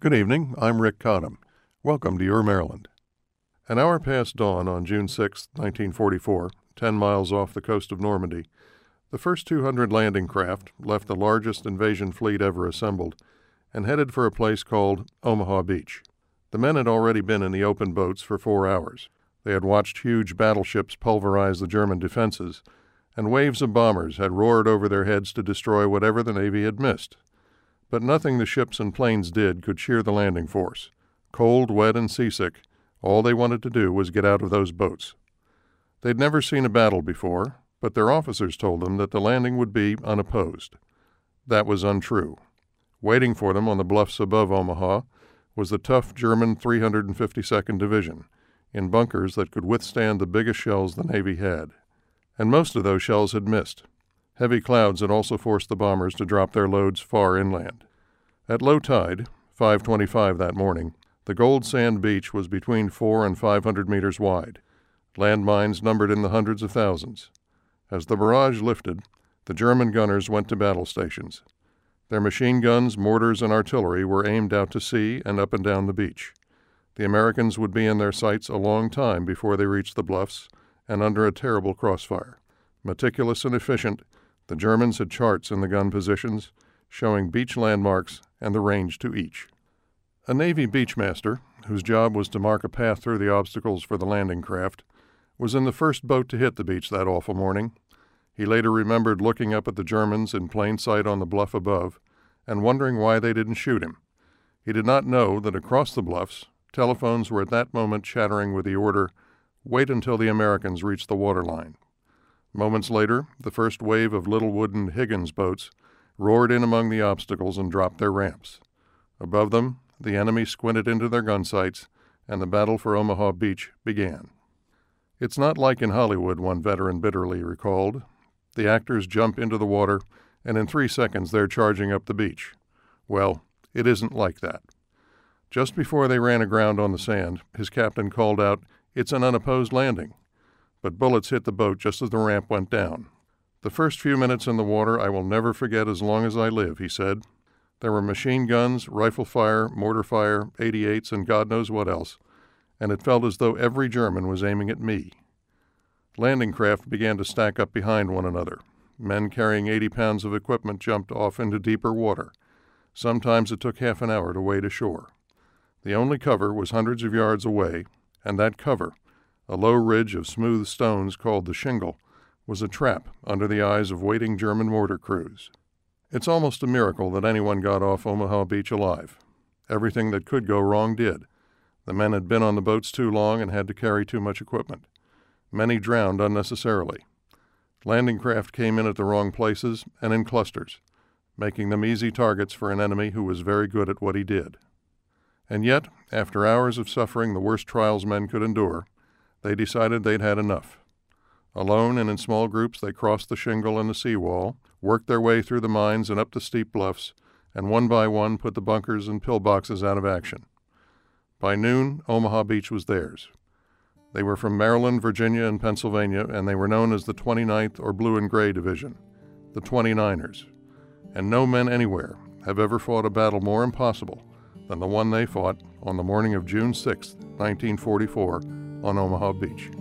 Good evening. I'm Rick Cottam. Welcome to Your Maryland. An hour past dawn on June 6, 1944, 10 miles off the coast of Normandy, the first 200 landing craft left the largest invasion fleet ever assembled and headed for a place called Omaha Beach. The men had already been in the open boats for four hours. They had watched huge battleships pulverize the German defenses, and waves of bombers had roared over their heads to destroy whatever the Navy had missed. But nothing the ships and planes did could cheer the landing force. Cold, wet, and seasick, all they wanted to do was get out of those boats. They'd never seen a battle before, but their officers told them that the landing would be unopposed. That was untrue. Waiting for them on the bluffs above Omaha was the tough German 352nd Division, in bunkers that could withstand the biggest shells the Navy had. And most of those shells had missed. Heavy clouds had also forced the bombers to drop their loads far inland. At low tide, 525 that morning, the Gold Sand Beach was between 4 and 500 meters wide. Landmines numbered in the hundreds of thousands. As the barrage lifted, the German gunners went to battle stations. Their machine guns, mortars, and artillery were aimed out to sea and up and down the beach. The Americans would be in their sights a long time before they reached the bluffs and under a terrible crossfire. Meticulous and efficient, the Germans had charts in the gun positions showing beach landmarks and the range to each. A Navy beachmaster, whose job was to mark a path through the obstacles for the landing craft, was in the first boat to hit the beach that awful morning. He later remembered looking up at the Germans in plain sight on the bluff above and wondering why they didn't shoot him. He did not know that across the bluffs, telephones were at that moment chattering with the order, Wait until the Americans reach the waterline. Moments later, the first wave of little wooden Higgins boats roared in among the obstacles and dropped their ramps. Above them, the enemy squinted into their gun sights, and the battle for Omaha Beach began. It's not like in Hollywood, one veteran bitterly recalled. The actors jump into the water, and in three seconds they're charging up the beach. Well, it isn't like that. Just before they ran aground on the sand, his captain called out, It's an unopposed landing. But bullets hit the boat just as the ramp went down. The first few minutes in the water I will never forget as long as I live, he said. There were machine guns, rifle fire, mortar fire, 88s, and God knows what else and it felt as though every German was aiming at me. Landing craft began to stack up behind one another. Men carrying 80 pounds of equipment jumped off into deeper water. Sometimes it took half an hour to wade ashore. The only cover was hundreds of yards away, and that cover, a low ridge of smooth stones called the shingle, was a trap under the eyes of waiting German mortar crews. It's almost a miracle that anyone got off Omaha Beach alive. Everything that could go wrong did. The men had been on the boats too long and had to carry too much equipment. Many drowned unnecessarily. Landing craft came in at the wrong places and in clusters, making them easy targets for an enemy who was very good at what he did. And yet, after hours of suffering the worst trials men could endure, they decided they'd had enough. Alone and in small groups, they crossed the shingle and the seawall, worked their way through the mines and up the steep bluffs, and one by one put the bunkers and pillboxes out of action. By noon, Omaha Beach was theirs. They were from Maryland, Virginia, and Pennsylvania, and they were known as the 29th or Blue and Gray Division, the 29ers. And no men anywhere have ever fought a battle more impossible than the one they fought on the morning of June 6, 1944, on Omaha Beach.